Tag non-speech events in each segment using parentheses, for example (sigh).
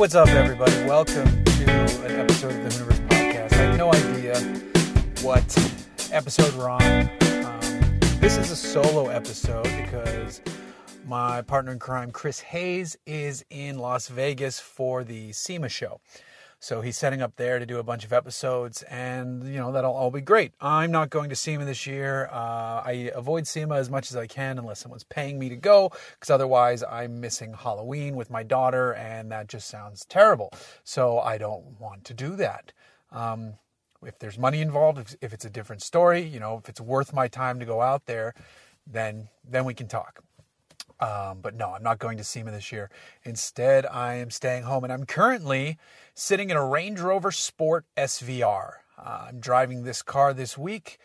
what's up, everybody? Welcome to an episode of the Hooniverse podcast. I have no idea what episode we're on. Um, this is a solo episode because my partner in crime, Chris Hayes, is in Las Vegas for the SEMA show. So he's setting up there to do a bunch of episodes, and you know that'll all be great. I'm not going to SEMA this year. Uh, I avoid SEMA as much as I can unless someone's paying me to go, because otherwise I'm missing Halloween with my daughter, and that just sounds terrible. So I don't want to do that. Um, if there's money involved, if, if it's a different story, you know, if it's worth my time to go out there, then then we can talk. Um, but no, I'm not going to SEMA this year. Instead, I am staying home, and I'm currently sitting in a Range Rover Sport SVR. Uh, I'm driving this car this week.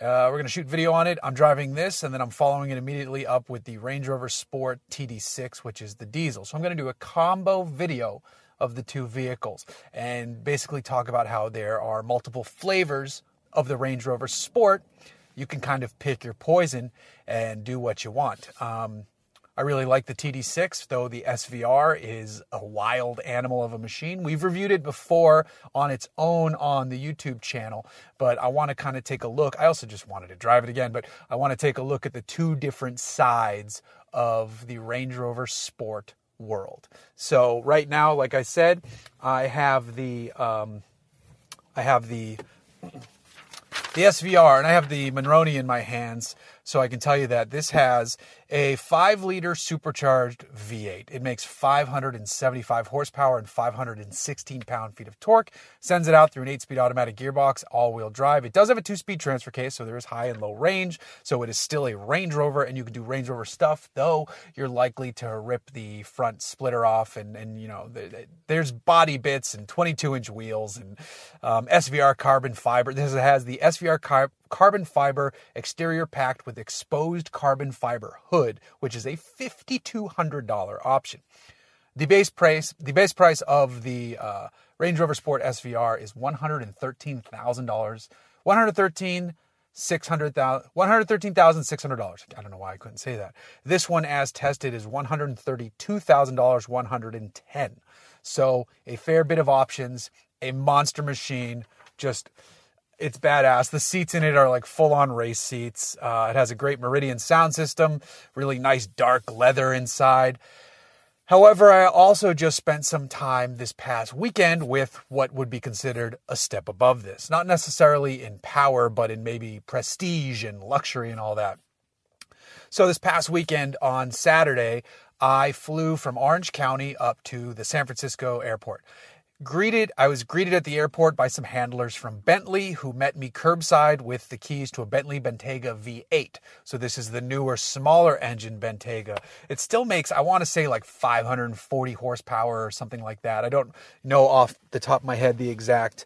Uh, we're going to shoot video on it. I'm driving this, and then I'm following it immediately up with the Range Rover Sport TD6, which is the diesel. So I'm going to do a combo video of the two vehicles and basically talk about how there are multiple flavors of the Range Rover Sport. You can kind of pick your poison and do what you want. Um, I really like the TD6, though the SVR is a wild animal of a machine. We've reviewed it before on its own on the YouTube channel, but I want to kind of take a look. I also just wanted to drive it again, but I want to take a look at the two different sides of the Range Rover Sport world. So right now, like I said, I have the um, I have the (clears throat) the SVR and I have the Monroney in my hands. So I can tell you that this has a 5 liter supercharged V8. It makes 575 horsepower and 516 pound feet of torque. Sends it out through an 8 speed automatic gearbox, all wheel drive. It does have a 2 speed transfer case, so there is high and low range. So it is still a Range Rover and you can do Range Rover stuff, though you're likely to rip the front splitter off. And, and you know, there's body bits and 22 inch wheels and um, SVR carbon fiber. This has the SVR car- carbon fiber exterior packed with exposed carbon fiber hood, which is a $5,200 option. The base price, the base price of the uh, Range Rover Sport SVR is $113,000. 113 $113,600. I don't know why I couldn't say that. This one, as tested, is $132,000, 110 So a fair bit of options, a monster machine, just it's badass. The seats in it are like full on race seats. Uh, it has a great Meridian sound system, really nice dark leather inside. However, I also just spent some time this past weekend with what would be considered a step above this. Not necessarily in power, but in maybe prestige and luxury and all that. So, this past weekend on Saturday, I flew from Orange County up to the San Francisco airport greeted i was greeted at the airport by some handlers from bentley who met me curbside with the keys to a bentley bentayga v8 so this is the newer smaller engine bentayga. It still makes i want to say like 540 horsepower or something like that. I don't know off the top of my head the exact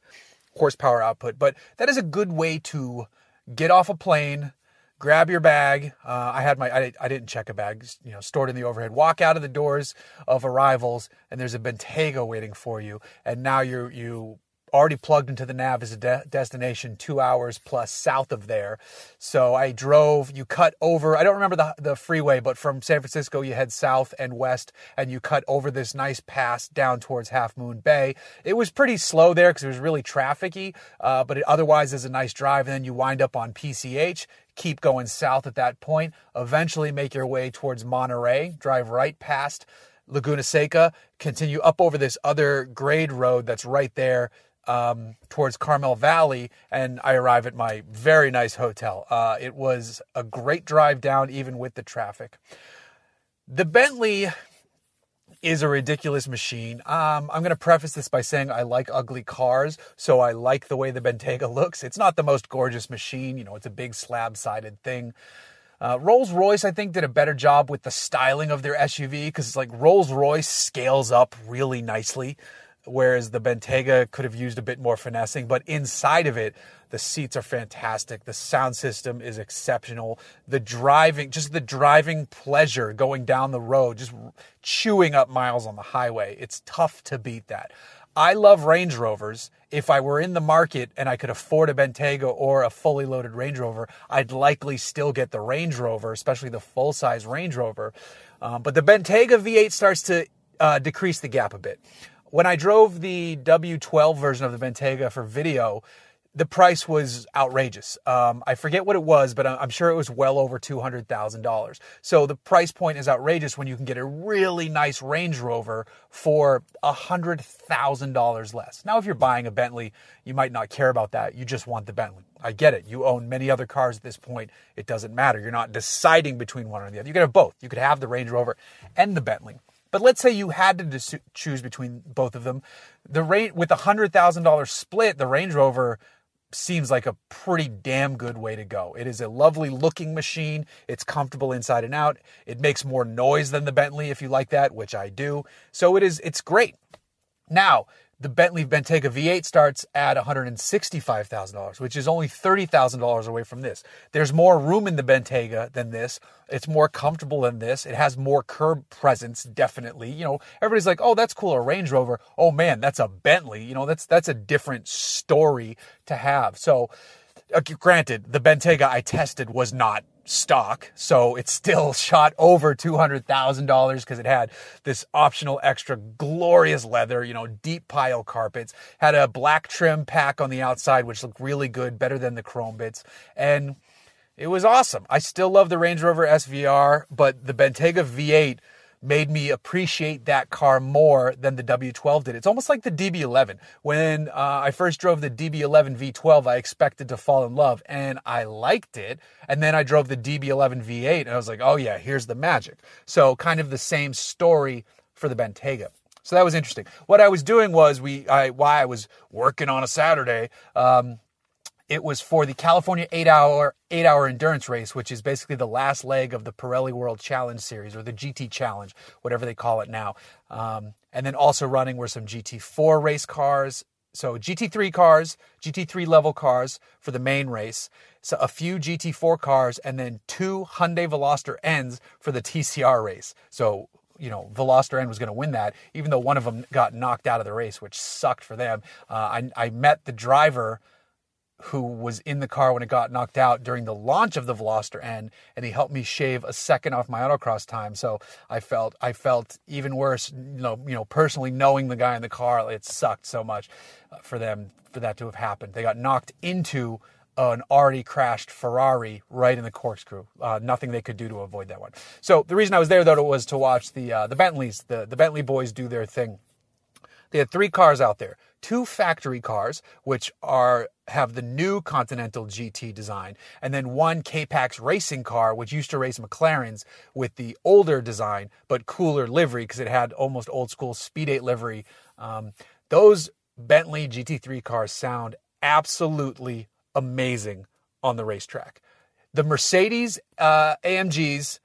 horsepower output but that is a good way to get off a plane grab your bag. Uh, I had my, I, I didn't check a bag, you know, stored in the overhead. Walk out of the doors of arrivals, and there's a Bentayga waiting for you. And now you're you already plugged into the nav as a de- destination two hours plus south of there. So I drove, you cut over, I don't remember the, the freeway, but from San Francisco, you head south and west and you cut over this nice pass down towards Half Moon Bay. It was pretty slow there because it was really trafficy, uh, but it otherwise is a nice drive. And then you wind up on PCH, keep going south at that point, eventually make your way towards Monterey, drive right past Laguna Seca, continue up over this other grade road that's right there um, towards Carmel Valley, and I arrive at my very nice hotel. Uh, it was a great drive down, even with the traffic. The Bentley is a ridiculous machine. Um, I'm going to preface this by saying I like ugly cars, so I like the way the Bentayga (laughs) looks. It's not the most gorgeous machine, you know, it's a big slab sided thing. Uh, Rolls Royce, I think, did a better job with the styling of their SUV because it's like Rolls Royce scales up really nicely whereas the Bentayga could have used a bit more finessing. But inside of it, the seats are fantastic. The sound system is exceptional. The driving, just the driving pleasure going down the road, just chewing up miles on the highway. It's tough to beat that. I love Range Rovers. If I were in the market and I could afford a Bentayga or a fully loaded Range Rover, I'd likely still get the Range Rover, especially the full size Range Rover. Um, but the Bentayga V8 starts to uh, decrease the gap a bit when I drove the W12 version of the Bentayga for video, the price was outrageous. Um, I forget what it was, but I'm sure it was well over $200,000. So the price point is outrageous when you can get a really nice Range Rover for $100,000 less. Now, if you're buying a Bentley, you might not care about that. You just want the Bentley. I get it. You own many other cars at this point. It doesn't matter. You're not deciding between one or the other. You can have both. You could have the Range Rover and the Bentley. But let's say you had to choose between both of them. The rate with a hundred thousand dollar split, the Range Rover seems like a pretty damn good way to go. It is a lovely looking machine. It's comfortable inside and out. It makes more noise than the Bentley if you like that, which I do. So it is it's great. Now, the Bentley Bentayga V8 starts at $165,000, which is only $30,000 away from this. There's more room in the Bentayga than this. It's more comfortable than this. It has more curb presence, definitely. You know, everybody's like, "Oh, that's cool, a Range Rover." Oh man, that's a Bentley. You know, that's that's a different story to have. So, uh, granted, the Bentayga I tested was not stock, so it still (laughs) shot over $200,000 because it had this optional extra glorious leather, you know, deep pile carpets, had a black trim pack on the outside, which looked really good, better than the chrome bits. And it was awesome. I still love the Range Rover SVR, but the Bentayga V8 made me appreciate that car more than the W12 did. It's almost like the DB11. When uh, I first drove the DB11 V12, I expected to fall in love and I liked it. And then I drove the DB11 V8 and I was like, oh yeah, here's the magic. So kind of the same story for the Bentayga. So that was interesting. What I was doing was we, I, why I was working on a Saturday, um, it was for the California eight hour eight hour endurance race, which is basically the last leg of the Pirelli World Challenge Series or the GT Challenge, whatever they call it now. Um, and then also running were some GT4 race cars. So GT3 cars, GT3 level cars for the main race, so a few GT4 cars, and then two Hyundai Veloster Ns for the TCR race. So you know, Veloster N was going to win that, even though one of them got knocked out of the race, which sucked for them. Uh, I, I met the driver who was in the car when it got knocked out during the launch of the Veloster N, and he helped me shave a second off my autocross time. So I felt I felt even worse, you know, you know, personally knowing the guy in the car, it sucked so much uh, for them for that to have happened. They got knocked into an already crashed Ferrari right in the corkscrew. Uh, nothing they could do to avoid that one. So the reason I was there though was to watch the uh, the Bentleys, the the Bentley boys do their thing. They had three cars out there two factory cars, which are have the new Continental GT design, and then one K-Pax racing car, which used to race McLarens with the older design but cooler livery because it had almost old school Speed 8 livery. Um, those Bentley GT3 cars sound absolutely amazing on the racetrack. The Mercedes uh, AMGs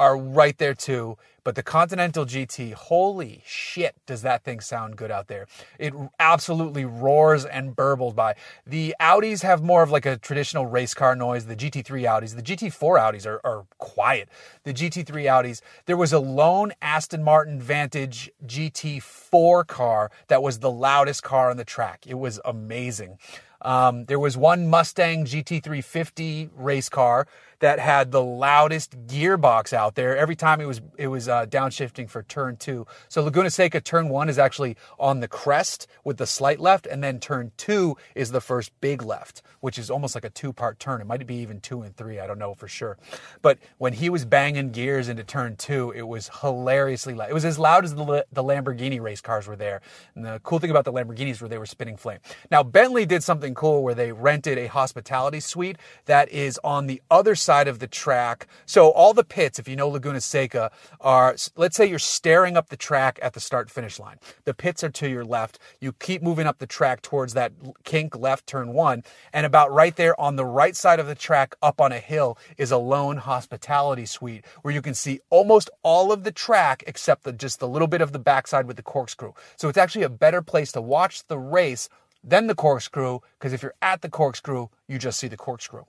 are right there too. But the Continental GT, holy shit, does that thing sound good out there? It absolutely roars and burbles by. The Audis have more of like a traditional race car noise. The GT3 Audis, the GT4 Audis are, are quiet. The GT3 Audis, there was a lone Aston Martin Vantage GT4 car that was the loudest car on the track. It was amazing. Um, there was one Mustang GT350 race car that had the loudest gearbox out there. Every time it was it was uh, downshifting for turn two. So Laguna Seca turn one is actually on the crest with the slight left, and then turn two is the first big left, which is almost like a two part turn. It might be even two and three. I don't know for sure. But when he was banging gears into turn two, it was hilariously loud. It was as loud as the the Lamborghini race cars were there. And the cool thing about the Lamborghinis were they were spinning flame. Now Bentley did something something cool where they rented a hospitality suite that is on the other side of the track. So all the pits, if you know Laguna Seca, are let's say you're staring up the track at the start finish line. The pits are to your left. You keep moving up the track towards that kink left turn one, and about right there on the right side of the track, up on a hill, is a lone hospitality suite where you can see almost all of the track except the, just a little bit of the backside with the corkscrew. So it's actually a better place to watch the race than the corkscrew, because if you're at the corkscrew, you just see the corkscrew.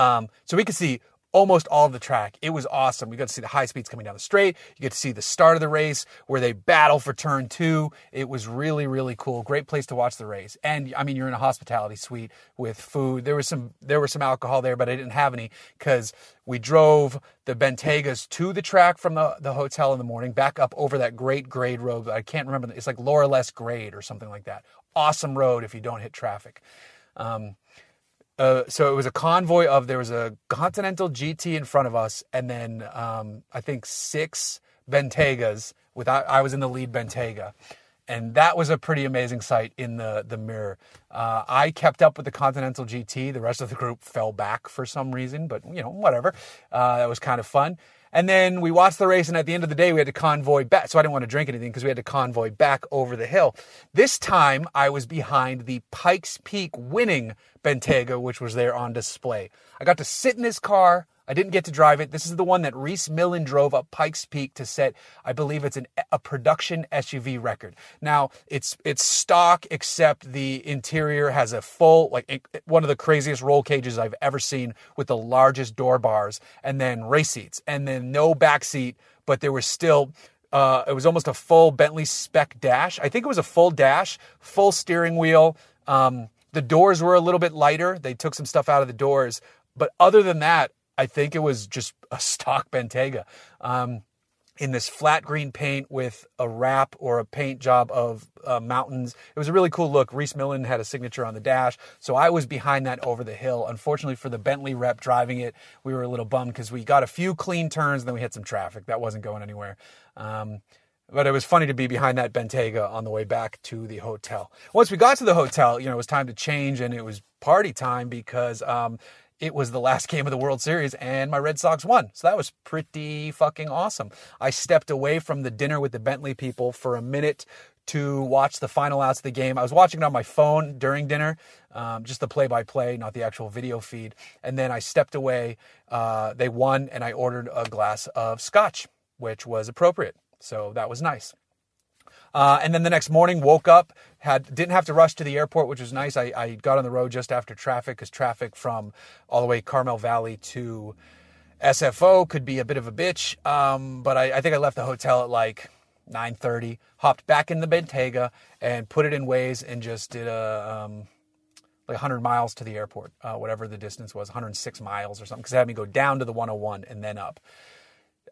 Um, so we can see almost all of the track. It was awesome. You got to see the high speeds coming down the straight. You get to see the start of the race where they battle for turn two. It was really, really cool. Great place to watch the race. And I mean, you're in a hospitality suite with food. There was some, there was some alcohol there, but I didn't have any because we drove the Bentaygas to the track from the, the hotel in the morning, back up over that great grade road. I can't remember. It's like Laureles grade or something like that. Awesome road if you don't hit traffic. Um, uh, so it was a convoy of there was a Continental GT in front of us, and then um, I think six Bentaygas. With I, I, was in the lead Bentayga, and that was a pretty amazing sight in the the mirror. Uh, I kept up with the Continental GT. The rest of the group fell back for some reason, but you know whatever. Uh, that was kind of fun. And then we watched the race, and at the end of the day, we had to convoy back. So I didn't want to drink anything because we had to convoy back over the hill. This time, I was behind the Pikes Peak winning Bentayga, which was there on display. I got to sit in this car. I didn't get to drive it. This is the one that Reese Millen drove up Pikes Peak to set. I believe it's an, a production SUV record. Now it's it's stock, except the interior has a full like one of the craziest roll cages I've ever seen with the largest door bars, and then race seats, and then no back seat, but there was still uh, it was almost a full Bentley spec dash. I think it was a full dash, full steering wheel. Um, the doors were a little bit lighter. They took some stuff out of the doors, but other than that, I think it was just a stock (laughs) Bentayga. Um, in this flat green paint with a wrap or a paint job of uh, mountains. It was a really cool look. Reese Millen had a signature on the dash, so I was behind that over the hill. Unfortunately for the Bentley rep driving it, we were a little bummed because we got a few clean turns, and then we hit some traffic that wasn't going anywhere. Um, but it was funny to be behind that Bentayga on the way back to the hotel. Once we got to the hotel, you know, it was time to change and it was party time because um, it was the last (laughs) game of the World Series and my Red Sox won. So that was pretty fucking awesome. I stepped away from the dinner with the Bentley people for a minute to watch the final outs of the game. I was watching it on my phone during dinner, um, just the play by play, not the actual video feed. And then I stepped away. Uh, they won, and I ordered a glass of scotch, which was appropriate. So that was nice. Uh, and then the next morning, woke up, had didn't have to rush to the airport, which was nice. I, I got on the road just after traffic because traffic from all the way Carmel Valley to SFO could be a bit of a bitch. Um, but I, I think I left the hotel at like 9:30, hopped back in the Bentayga and put it in Waze and just did a um, like 100 miles to the airport, uh, whatever the distance was, 106 miles or something, because it had me go down to the 101 and then up.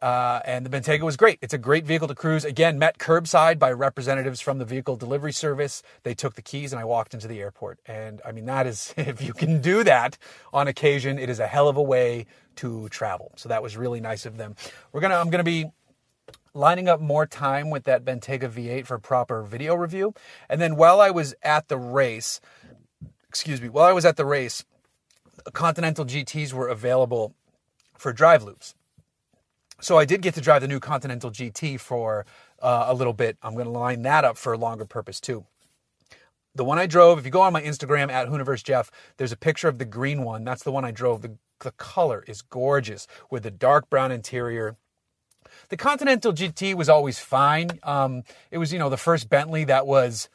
Uh, and the Bentayga was great. It's a great vehicle to cruise. Again, met curbside by representatives from the vehicle delivery service. They took the keys and I walked into the airport. And I mean, that is, (laughs) if you can do that on occasion, it is a hell of a way to travel. So that was really nice of them. We're gonna, I'm gonna be lining up more time with that Bentayga V8 for proper video review. And then while I was at the race, excuse me, while I was at the race, Continental GTs were available for drive loops so I did get to drive the new Continental GT for uh, a little bit. I'm going to line that up for a longer purpose too. The one I drove, if you go on my Instagram at Hooniverse Jeff, there's a picture of the green one. That's the one I drove. The, the color is gorgeous with the dark brown interior. The Continental GT was always fine. Um, it was, you know, the first Bentley that was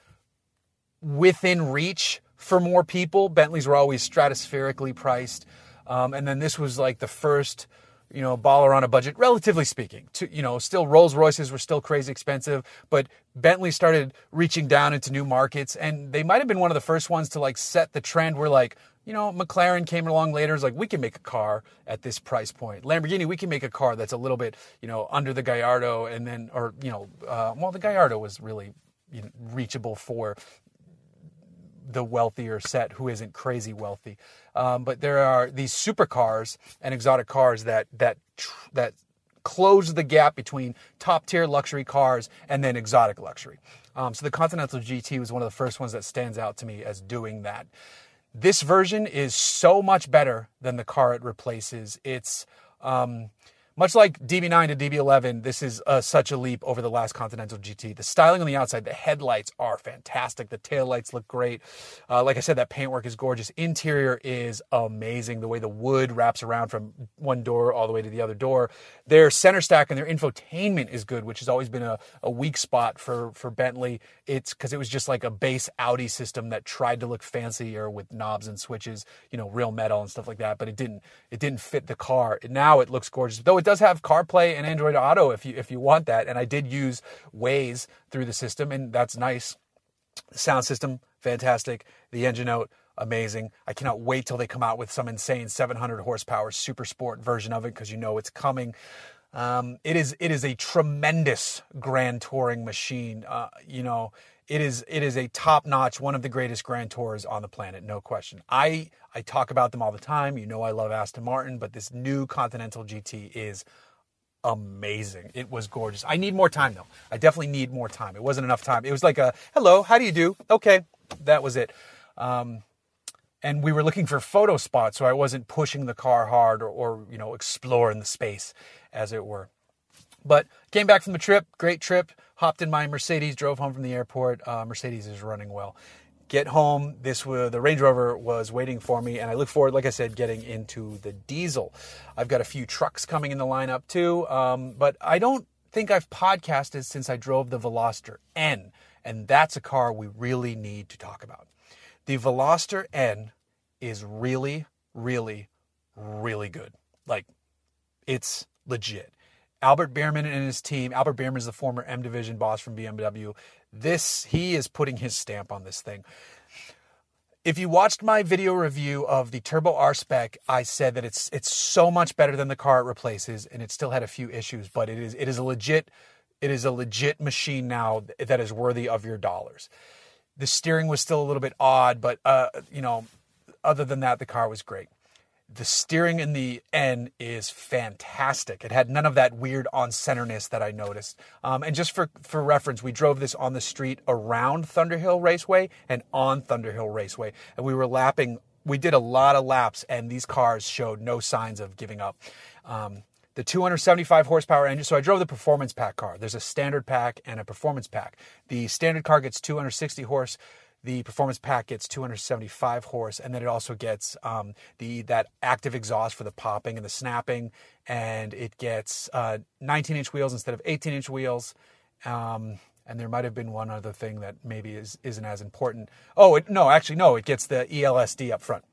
within reach for more people. Bentleys were always stratospherically priced. Um, and then this was like the first you know, baller on a budget, relatively speaking. To, you know, still Rolls Royces were still crazy expensive, but Bentley started reaching down into new markets, and they might have been one of the first ones to like set the trend where like, you know, McLaren came along later. It's like we can make a car at this price point. Lamborghini, we can make a car that's a little bit, you know, under the Gallardo, and then, or you know, uh, well, the Gallardo was really you know, reachable for the wealthier set who isn't crazy wealthy. Um, but there are these supercars and exotic cars that that that close the gap between top tier luxury cars and then exotic luxury. Um, so the Continental GT was one of the first ones that stands out to me as doing that. This version is so much better than the car it replaces. It's um, Much like DB9 to DB11, this is uh, such a leap over the last Continental GT. The styling on the outside, the headlights are fantastic. The taillights look great. Uh, like I said, that paintwork is gorgeous. Interior is amazing. The way the wood wraps around from one door all the way to the other door. Their center stack and their infotainment is good, which has always been a, a weak spot for, for Bentley. It's because it was just like a base Audi system that tried to look fancier with knobs and switches, you know, real metal and stuff like that, but it didn't it didn't fit the car. Now it looks gorgeous. Though it does have CarPlay and Android Auto if you if you want that. And I did use Waze through the system, and that's nice. Sound system, fantastic. The engine note, amazing. I cannot wait till they come out with some insane 700 horsepower super sport version of it because you know it's coming. Um, it is it is a tremendous grand touring machine. Uh, you know, it is it is a top notch, one of the greatest grand tours on the planet, no question. I I talk about them all the time. You know, I love Aston Martin, but this new Continental GT is amazing. It was gorgeous. I need more time though. I definitely need more time. It wasn't enough time. It was like a hello, how do you do? Okay, that was it. Um, and we were looking for photo spots, so I wasn't pushing the car hard or, or you know exploring the space, as it were. But came back from the trip, great trip. Hopped in my Mercedes, drove home from the airport. Uh, Mercedes is running well. Get home. This was the Range Rover was waiting for me, and I look forward, like I said, getting into the diesel. I've got a few trucks coming in the lineup too, um, but I don't think I've podcasted since I drove the Veloster N, and that's a car we really need to talk about. The Veloster N is really, really, really good. Like, it's legit. Albert Biermann and his team. Albert Biermann is the former M Division boss from BMW. This he is putting his stamp on this thing. If you watched my video review of the Turbo R Spec, I said that it's it's so much better than the car it replaces, and it still had a few issues, but it is it is a legit it is a legit machine now that is worthy of your dollars. The steering was still a little bit odd, but uh, you know, other than that, the car was great. The steering in the N is fantastic. It had none of that weird on centerness that I noticed. Um, and just for, for reference, we drove this on the street around Thunderhill Raceway and on Thunderhill Raceway. And we were lapping, we did a lot of laps, and these cars showed no signs of giving up. Um, the 275 horsepower engine. So I drove the performance pack car. There's a standard pack and a performance pack. The standard car gets 260 horse. The performance pack gets 275 horse, and then it also gets um, the that active exhaust for the popping and the snapping, and it gets uh, 19 inch wheels instead of 18 inch wheels. Um, and there might have been one other thing that maybe is, isn't as important. Oh, it, no, actually, no, it gets the ELSD up front.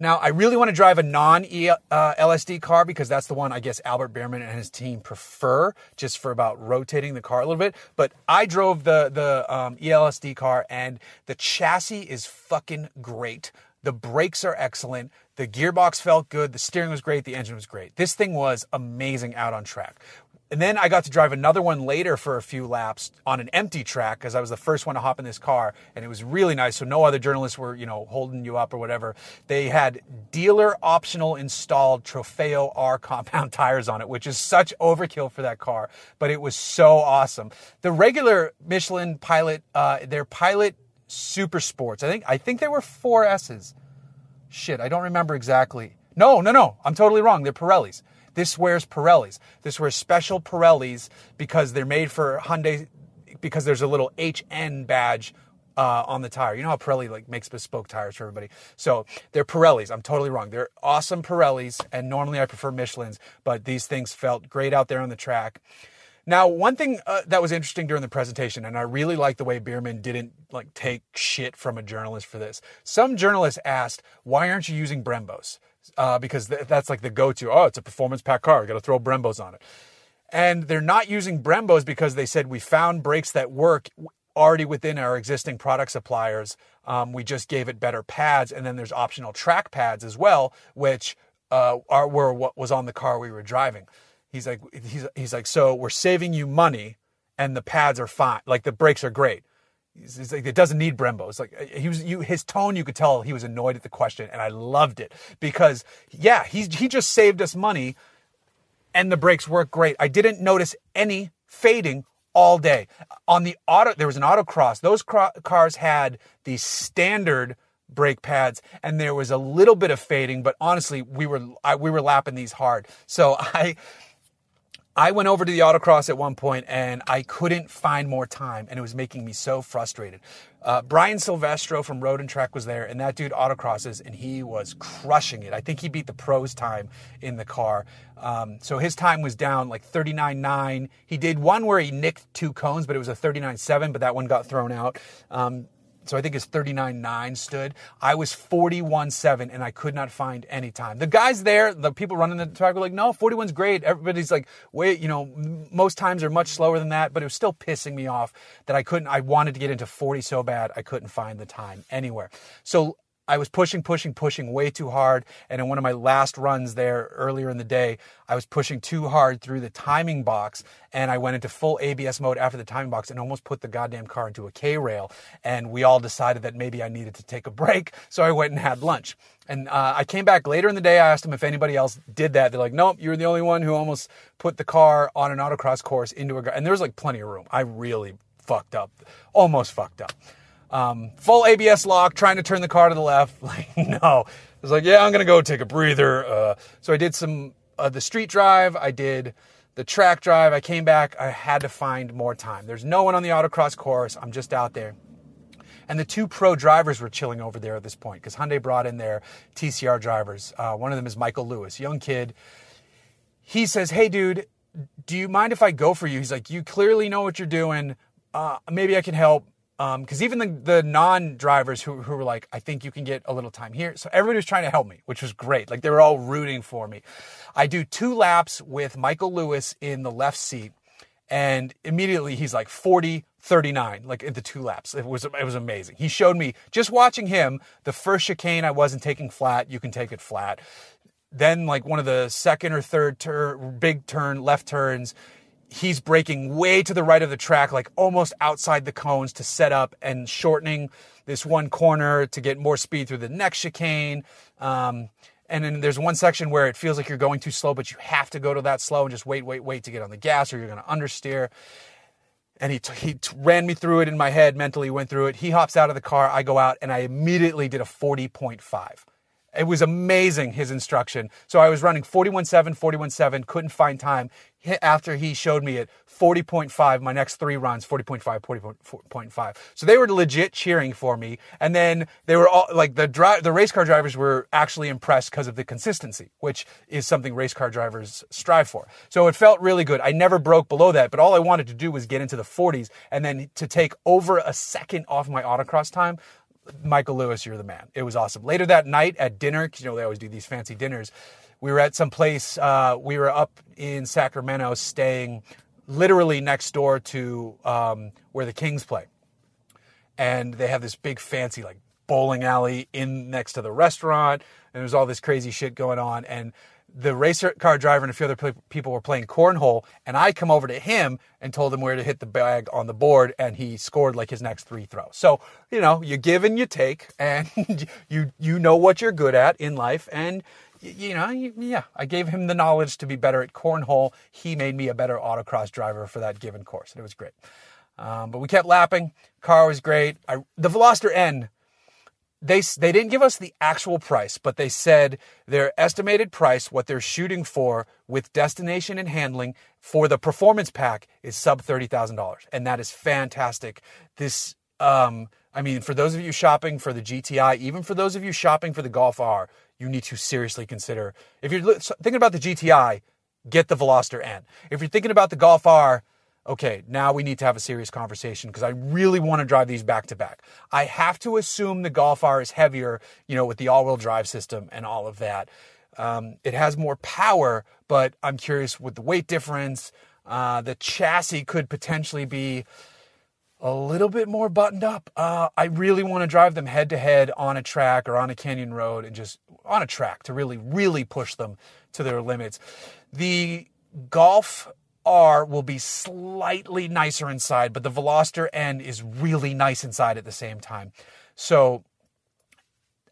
Now, I really want to drive a non uh, LSD car because that's the one I guess Albert Biermann and his team prefer, just for about rotating the car a little bit. But I drove the the um, ELSD car, and the chassis is fucking great. The brakes are excellent. The gearbox felt good. The steering was great. The engine was great. This thing was amazing out on track. And then I got to drive another one later for a few laps on an empty track because I was the first one to hop in this car and it was really nice. So no other journalists were, you know, holding you up or whatever. They had dealer optional installed Trofeo R (laughs) compound tires on it, which is such overkill for that car, but it was so awesome. The regular Michelin Pilot, uh, their Pilot Super Sports, I think, I think they were four S's. Shit, I don't remember exactly. No, no, no, I'm totally wrong. They're Pirellis. This wears Pirellis. This wears special Pirellis because they're made for Hyundai, because there's a little HN badge uh, on the tire. You know how Pirelli like makes bespoke tires for everybody. So they're Pirellis. I'm totally wrong. They're awesome Pirellis, and normally I prefer Michelin's, but these things felt great out there on the track. Now, one thing uh, that was interesting during the presentation, and I really like the way Biermann didn't like take shit from a journalist for this. Some journalists asked, "Why aren't you using Brembos?" Uh, because th- that's like the go-to. Oh, it's a performance pack car. Got to throw Brembos on it. And they're not using Brembos because they said we found brakes that work already within our existing product suppliers. Um, we just gave it better pads, and then there's optional track pads as well, which uh, are were what was on the car we were driving. He's like, he's, he's like, so we're saving you money, and the pads are fine. Like the brakes are great. Like, it doesn't need Brembo. It's like uh, he was, you, his tone, you could tell he was annoyed at the question, and I loved it because, yeah, he's he just saved us money, and the brakes work great. I didn't notice any fading all day on the auto. There was an autocross. Those cro- cars had the standard brake pads and there was a little bit of fading but honestly we were I, we were lapping these hard so (laughs) i I went over to the autocross at one point and I couldn't find more time, and it was making me so frustrated. Uh, Brian Silvestro from Road and Track was there, and that dude autocrosses, and he was crushing it. I think he beat the pros time in the car. Um, so his time was down like 39.9. He did one where he nicked two cones, but it was a 39.7, but that one got thrown out. Um, so I think his 39.9 stood. I was 41.7 and I could not find any time. The guys there, the people running the track were like, no, 41's great. Everybody's like, wait, you know, most times are much slower than that, but it was still pissing me off that I couldn't, I wanted to get into 40 so bad I couldn't find the time anywhere. So I was pushing, pushing, pushing way too hard. And in one of my last runs there earlier in the day, I was pushing too hard through the timing box and I went into full ABS mode after the timing box and almost put the goddamn car into a K rail. And we all decided that maybe I needed to take a break. (laughs) So I went and had lunch. And uh, I came back later in the day. I asked them if anybody else did that. They're like, nope, you're the only one who almost put the car on an autocross course into a, and there was like plenty of room. I really fucked up, almost fucked up. Um, full ABS lock, trying to turn the car to the left. (laughs) Like, no. I was like, yeah, I'm going to go take a breather. Uh, so I did some uh, the street drive. I did the track drive. I came back. I had to find more time. There's no one on the autocross course. I'm just out there. And the two pro drivers were chilling over there at this point because Hyundai brought in their TCR drivers. Uh, one of them is Michael Lewis, young kid. He says, Hey, dude, do you mind if I go for you? He's like, You clearly know what you're doing. Uh, maybe I can help because um, even the, the non-drivers who, who were like, I think you can get a little time here. So everybody was trying to help me, which was great. Like they were all rooting for me. I do two laps with Michael Lewis in the left seat, and immediately he's like 40, 39, like in the two laps. It was it was amazing. He showed me just watching him the first chicane I wasn't taking flat. You can take it flat. Then like one of the second or third big turn left turns he's breaking way to the right of the track, like almost outside the cones to set up and shortening this one corner to get more speed through the next chicane. Um, and then there's one section where it feels like you're going too slow, but you have to go to that slow and just wait, wait, wait to get on the gas or you're going to understeer. And he, t- he t- ran me through it in my head, mentally went through it. He hops out of the car. I go out and I immediately did a 40.5. It was amazing, his instruction. So I was running 41.7, 41.7, couldn't find time. After he showed me it, 40.5, my next three runs, 40.5, 40.5. So they were legit cheering for me. And then they were all like the dri- the race car drivers were actually impressed because of the consistency, which is something race car drivers strive for. So it felt really good. I never broke below that, but all I wanted to do was get into the 40s and then to take over a second off my autocross time Michael Lewis, you're the man. It was awesome. Later that night at dinner, you know, they always do these fancy dinners. We were at some place, uh, we were up in Sacramento staying literally next door to um, where the Kings play. And they have this big fancy, like, bowling alley in next to the restaurant. And there's all this crazy shit going on. And the race car driver and a few other people were playing cornhole, and I come over to him and told him where to hit the bag on the board, and he scored like his next three throws. So you know, you give and you take, (laughs) and you you know what you're good at in life, and you know, yeah, I gave him the knowledge to be better at cornhole. He made me a better autocross driver for that given course, and it was great. Um, but we kept lapping. Car was great. I, the Veloster N they they didn't give us the actual price, but they said their estimated price, what they're shooting for with destination and handling for the performance pack is sub thirty thousand dollars, and that is fantastic. This, um, I mean, for those of you shopping for the GTI, even for those of you shopping for the Golf R, you need to seriously consider if you're thinking about the GTI, get the Veloster N. If you're thinking about the Golf R okay, now we need to have a serious conversation because I really want to drive these back to back. I have to assume the Golf R is heavier, you know, with the all wheel drive system and all of that. Um, it has more power, but I'm curious with the weight difference. Uh, the chassis could potentially be a little bit more buttoned up. Uh, I really want to drive them head to head on a track or on a canyon road and just on a track to really, really push them to their limits. The Golf R will be slightly nicer inside, but the Veloster N is really nice inside at the same time. So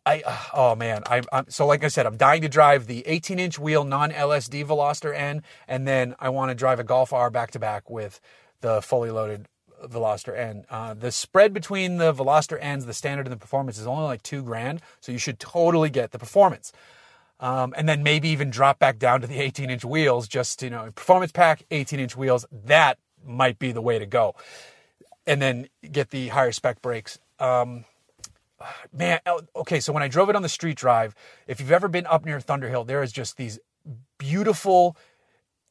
I uh, oh man, I, am so like I said, I'm dying to drive the 18 inch wheel non LSD Veloster N, and then I want to drive a Golf R back to back with the fully loaded Veloster N. Uh, the spread between the Veloster N's, the standard and the performance, is only like two grand, so you should totally get the performance. Um, and then maybe even drop back down to the 18 inch wheels, just, you know, performance pack, 18 inch wheels. That might be the way to go. And then get the higher spec brakes. Um, man, oh, okay, so when I drove it on the street drive, if you've ever been up near Thunderhill, there is just these beautiful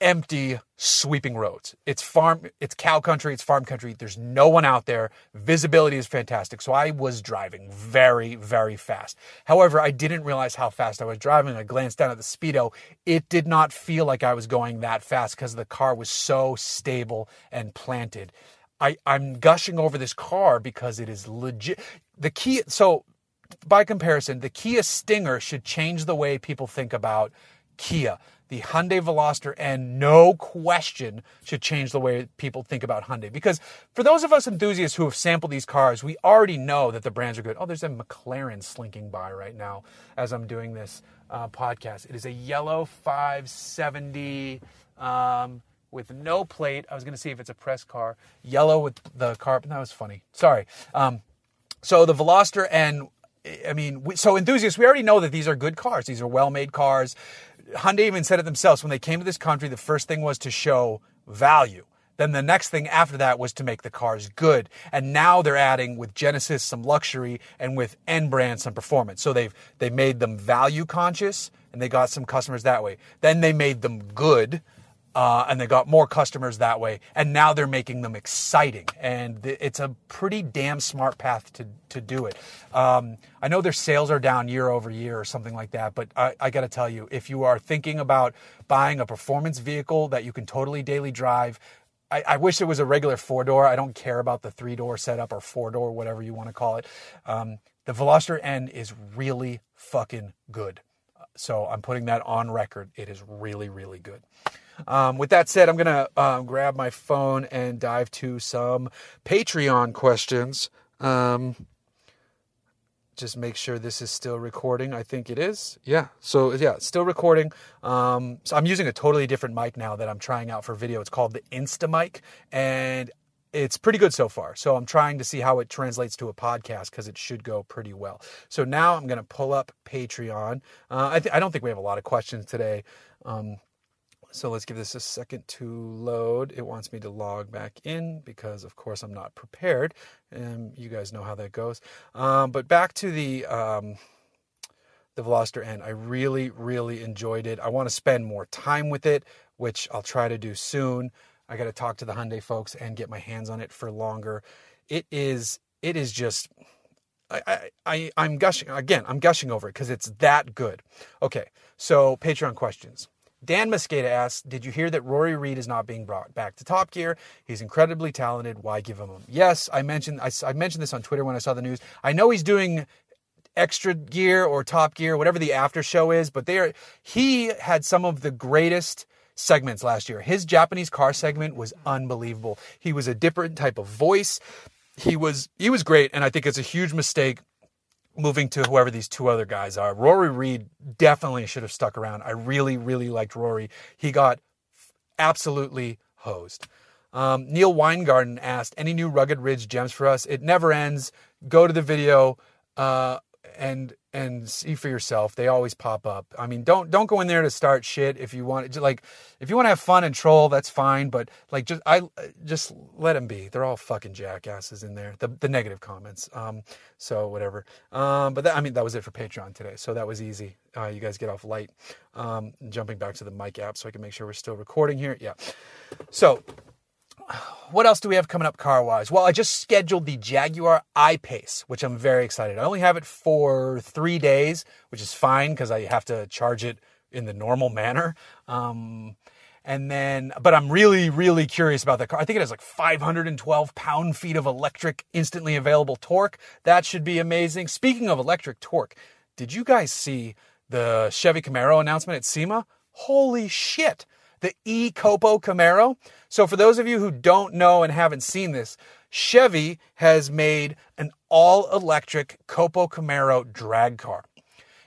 empty sweeping roads. It's farm it's cow country, it's farm country. There's no one out there. Visibility is fantastic. So I was driving very very fast. However, I didn't realize how fast I was driving. I glanced down at the speedo. It did not feel like I was going that fast because the car was so stable and planted. I I'm gushing over this car because it is legit. The key so by comparison, the Kia Stinger should change the way people think about Kia the Hyundai Veloster N no question, should change the way people think about Hyundai. Because for those of us enthusiasts who have sampled these cars, we already know that the brands are good. Oh, there's a McLaren slinking by right now as I'm doing this uh, podcast. It is a yellow 570 um, with no plate. I was going to see if it's a press car. Yellow with the car. That was funny. Sorry. Um, so the Veloster and I mean, so enthusiasts, we already know that these are good cars. These are well-made cars. Hyundai even said it themselves when they came to this country. The first thing was to show value. Then the next thing after that was to make the cars good. And now they're adding with Genesis some luxury and with N brand some performance. So they've they made them value conscious and they got some customers that way. Then they made them good uh, and they got more customers that way. And now they're making them exciting, and th- it's a pretty damn smart path to to do it. Um, I know their sales are down year over year or something like that, but I, I got to tell you, if you are thinking about buying a performance vehicle that you can totally daily drive. I, I wish it was a regular four door. I don't care about the three door setup or four door, whatever you want to call it. Um, the Veloster N is really fucking good. So I'm putting that on record. It is really, really good. Um, with that said, I'm going to um, grab my phone and dive to some Patreon questions. Um, just make sure this is still recording. I think it is. Yeah. So yeah, still recording. Um, so I'm using a totally different mic now that I'm trying out for video. It's called the Insta mic, and it's pretty good so far. So I'm trying to see how it translates to a podcast because it should go pretty well. So now I'm going to pull up Patreon. Uh, I, th- I, don't think we have a lot of questions today. Um, so let's give this a second to load. It wants me to log back in because, of course, I'm not prepared. And you guys know how that goes. Um, but back to the um, the Veloster N. I really, really enjoyed it. I want to spend more time with it, which I'll try to do soon. I got to talk to the Hyundai folks and get my hands on it for longer. It is, it is just. I, I, I'm gushing again. I'm gushing over it because it's that good. Okay, so Patreon questions. Dan Mosqueda asks, Did you hear that Rory Reid is not being brought back to Top Gear? He's incredibly talented. Why give him? Yes, I mentioned I, I mentioned this on Twitter when I saw the news. I know he's doing extra gear or top gear, whatever the after show is, but there he had some of the greatest segments last year. His Japanese car segment was unbelievable. He was a different type of voice. He was he was great, and I think it's a huge mistake moving to whoever these two other guys are. Rory Reid definitely should have stuck around. I really, really liked Rory. He got absolutely hosed. Um, Neil Weingarten asked, "Any new Rugged Ridge gems for us?" It never ends. Go to the video. Uh, and and see for yourself. They always pop up. I mean, don't don't go in there to start shit if you want. Like, if you want to have fun and troll, that's fine. But like, just I just let them be. They're all fucking jackasses in there. The the negative comments. Um, so whatever. Um, but that, I mean, that was it for Patreon today. So that was easy. Uh, you guys get off light. Um, jumping back to the mic app so I can make sure we're still recording here. Yeah. So what else do we have coming up car wise? Well, I just scheduled the Jaguar I-Pace, which I'm very excited. I only have it for three days, which is fine because I have to charge it in the normal manner. Um, and then, but I'm really, really curious about the car. I think it has like 512 pound feet of electric, instantly available torque. That should be amazing. Speaking of electric torque, did you guys see the Chevy Camaro announcement at SEMA? Holy shit! The E Copo Camaro. So, for those of you who don't know and haven't seen this, Chevy has made an all electric Copo Camaro drag car.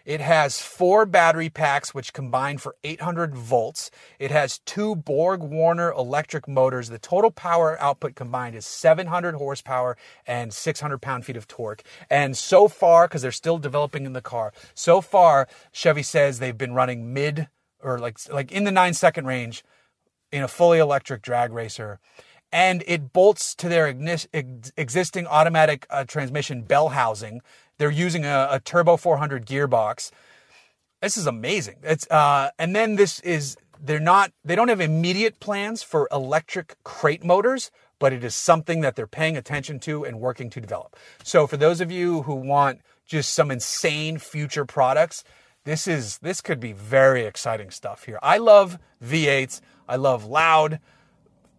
It has four battery packs, which combine for 800 volts. It has two Borg Warner electric motors. The total power output combined is 700 horsepower and 600 pound feet of torque. And so far, because they're still developing in the car, so far, Chevy says they've been running mid or like like in the nine second range in a fully electric drag racer and it bolts to their ex- existing automatic uh, transmission bell housing. They're using a, a, turbo 400 gearbox. This is amazing. It's uh, and then this is they're not they don't have immediate plans for electric crate motors, but it is something that they're paying attention to and working to develop. So for those of you who want just some insane future products, this is this could be very exciting stuff here. I love V8s. I love loud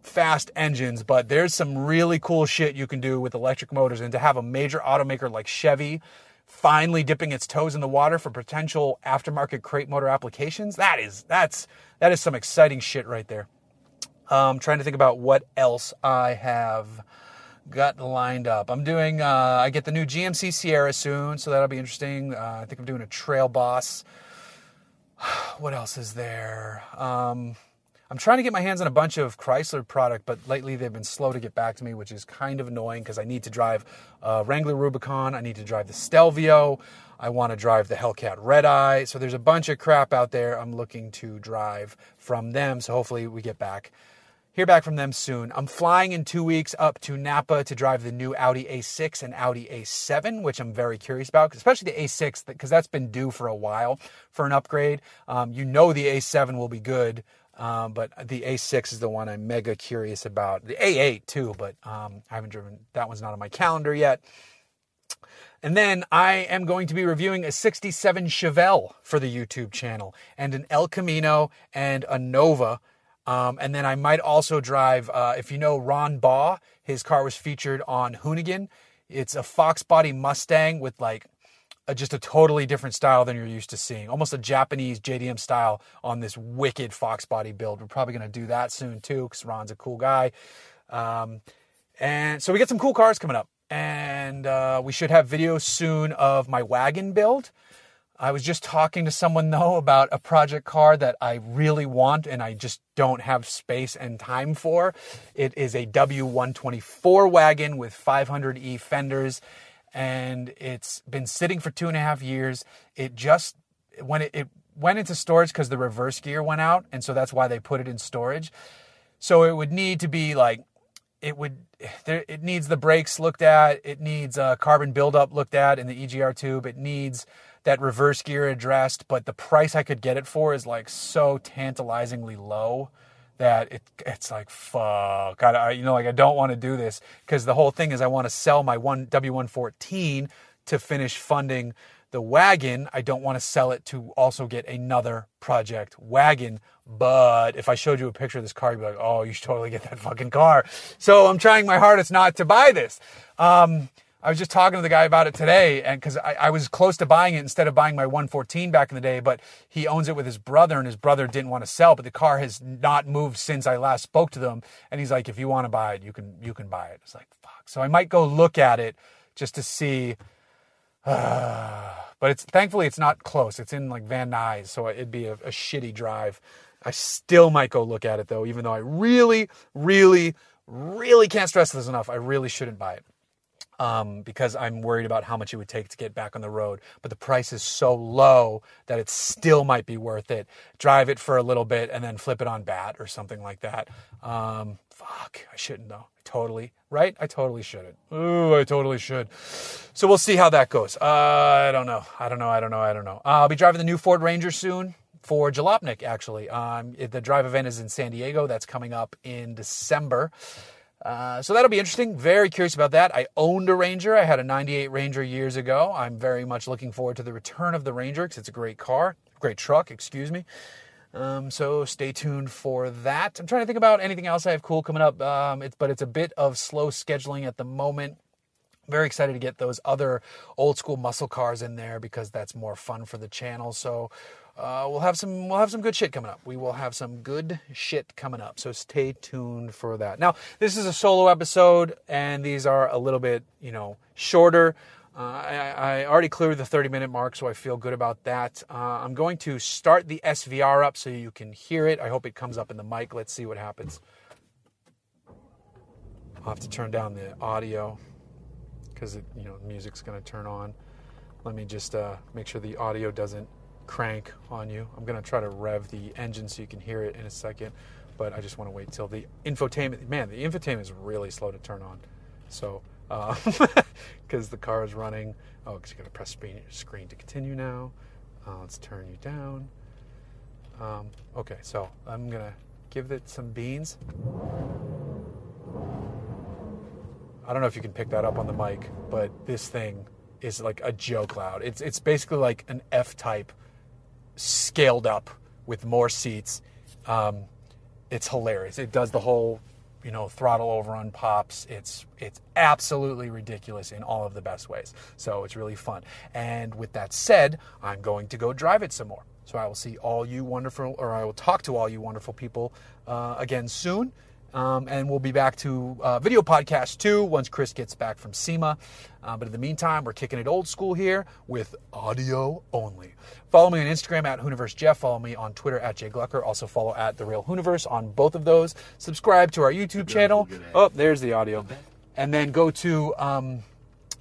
fast engines, but there's some really cool shit you can do with electric motors. And to have a major automaker like Chevy finally dipping its toes in the water for potential aftermarket crate motor applications, that is that's that is some exciting shit right there. Um, trying to think about what else I have got lined up. I'm doing. Uh, I get the new GMC Sierra soon, so that'll be interesting. Uh, I think I'm doing a Trail Boss. (sighs) What else is there? Um, I'm trying to get my hands on a bunch of Chrysler product, but lately they've been slow to get back to me, which is kind of annoying because I need to drive uh, Wrangler Rubicon, I need to drive the Stelvio, I want to drive the Hellcat Red Eye. So there's a bunch of crap out there I'm looking to drive from them. So hopefully we get back. Hear back from them soon. I'm flying in two weeks up to Napa to drive the new Audi A6 and Audi A7, which I'm very curious about, especially the A6, because that's been due for a while for an upgrade. Um, you know the A7 will be good um, but the A6 is the one I'm mega curious about. The A8 too, but um, I haven't driven. That one's not on my calendar yet. And then I am going to be reviewing a 67 Chevelle for the YouTube channel and an El Camino and a Nova. Um, and then I might also drive, uh, if you know Ron Baugh, his car was featured on Hoonigan. It's a Fox body Mustang with like a, just a totally different style than you're used to seeing. Almost a Japanese JDM style on this wicked Fox body build. We're probably going to do that soon too because Ron's a cool guy. Um, and so we get some cool cars coming up. And uh, we should have videos soon of my wagon build. I was just talking to someone though about a project car that I really want and I just don't have space and time for. It is a W124 wagon with 500E fenders and it's been sitting for two and a half years. It just when it, it went into storage because the reverse gear went out, and so that's why they put it in storage. So it would need to be like it would there, it needs the brakes looked at it needs a carbon buildup looked at in the egr tube it needs that reverse gear addressed but the price i could get it for is like so tantalizingly low that it, it's like fuck. I, you know like i don't want to do this because the whole thing is i want to sell my one w114 to finish funding the wagon. I don't want to sell it to also get another project wagon. But if i showed you a picture of this car you'd be like oh you should totally get that fucking car. So i'm trying my hardest not to buy this. Um, I was just talking to the guy about it today, and because I, I, was close to buying it instead of buying my 114 back in the day, but he owns it with his brother, and his brother didn't want to sell, but the car has not moved since I last spoke to them, and he's like, if you want to buy it, you can you can buy it. It's like fuck. So I might go look at it just to see. (sighs) But it's thankfully it's not close. It's in like Van Nuys, so it'd be a, a shitty drive. I still might go look at it though, even though I really, really, really can't stress this enough. I really shouldn't buy it um, because I'm worried about how much it would take to get back on the road. But the price is so low that it still might be worth it. Drive it for a little bit and then flip it on bat or something like that. Um, fuck, I shouldn't though. I totally, right? I totally shouldn't. Ooh, I totally should. So we'll see how that goes. Uh, I don't know. I don't know. I don't know. I don't know. Uh, I'll be driving the new Ford Ranger soon for Jalopnik, actually. Um, the drive event is in San Diego. That's coming up in December. Uh, so that'll be interesting. Very curious about that. I owned a Ranger. I had a 98 Ranger years ago. I'm very much looking forward to the return of the Ranger because it's a great car, great truck, excuse me. Um, so stay tuned for that. I'm trying to think about anything else I have cool coming up, um, it's, but it's a bit of slow scheduling at the moment. Very excited to get those other old school muscle cars in there because that's more fun for the channel. So uh, we'll have some we'll have some good shit coming up. We will have some good shit coming up. So stay tuned for that. Now, this is a solo episode and these are a little bit, you know, shorter. Uh, I, I, already cleared the 30 minute mark, so I feel good about that. Uh, I'm going to start the SVR up so you can hear it. I hope it comes up in the mic. Let's see what happens. I'll have to turn down the audio because you know music's going to turn on. Let me just uh, make sure the audio doesn't crank on you. I'm going to try to rev the engine so you can hear it in a second, but I just want to wait till the infotainment. Man, the infotainment is really slow to turn on. So because uh, (laughs) the car is running. Oh, because you got to press screen, screen to continue now. Uh, let's turn you down. Um, okay, so I'm gonna give it some beans. I don't know if you can pick that up on the mic, but this thing is like a joke loud. It's it's basically like an F-type scaled up with more seats. Um, it's hilarious. It does the whole you know, throttle overrun pops. It's it's absolutely ridiculous in all of the best ways. So it's really fun. And with that said, I'm going to go drive it some more. So I will see all you wonderful, or I will talk to all you wonderful people uh, again soon. Um, and we'll be back to uh, video podcast two once Chris gets back from SEMA. Uh, but in the meantime, we're kicking it old school here with audio only. Follow me on Instagram at Hooniverse Jeff. Follow me on Twitter at Jay Glucker. Also follow at The Real Hooniverse on both of those. Subscribe to our YouTube channel. Oh, there's the audio. And then go to um,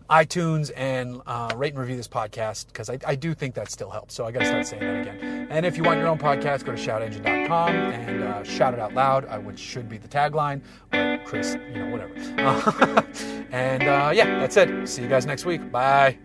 iTunes and uh, rate and review this podcast because I, I, do think that still helps. So I got to start saying that again. And if you want your own podcast, go to shoutengine.com and uh, shout it out loud, uh, which should be the tagline. But Chris, you know, whatever. (laughs) and uh, yeah, that's it. See you guys next week. Bye.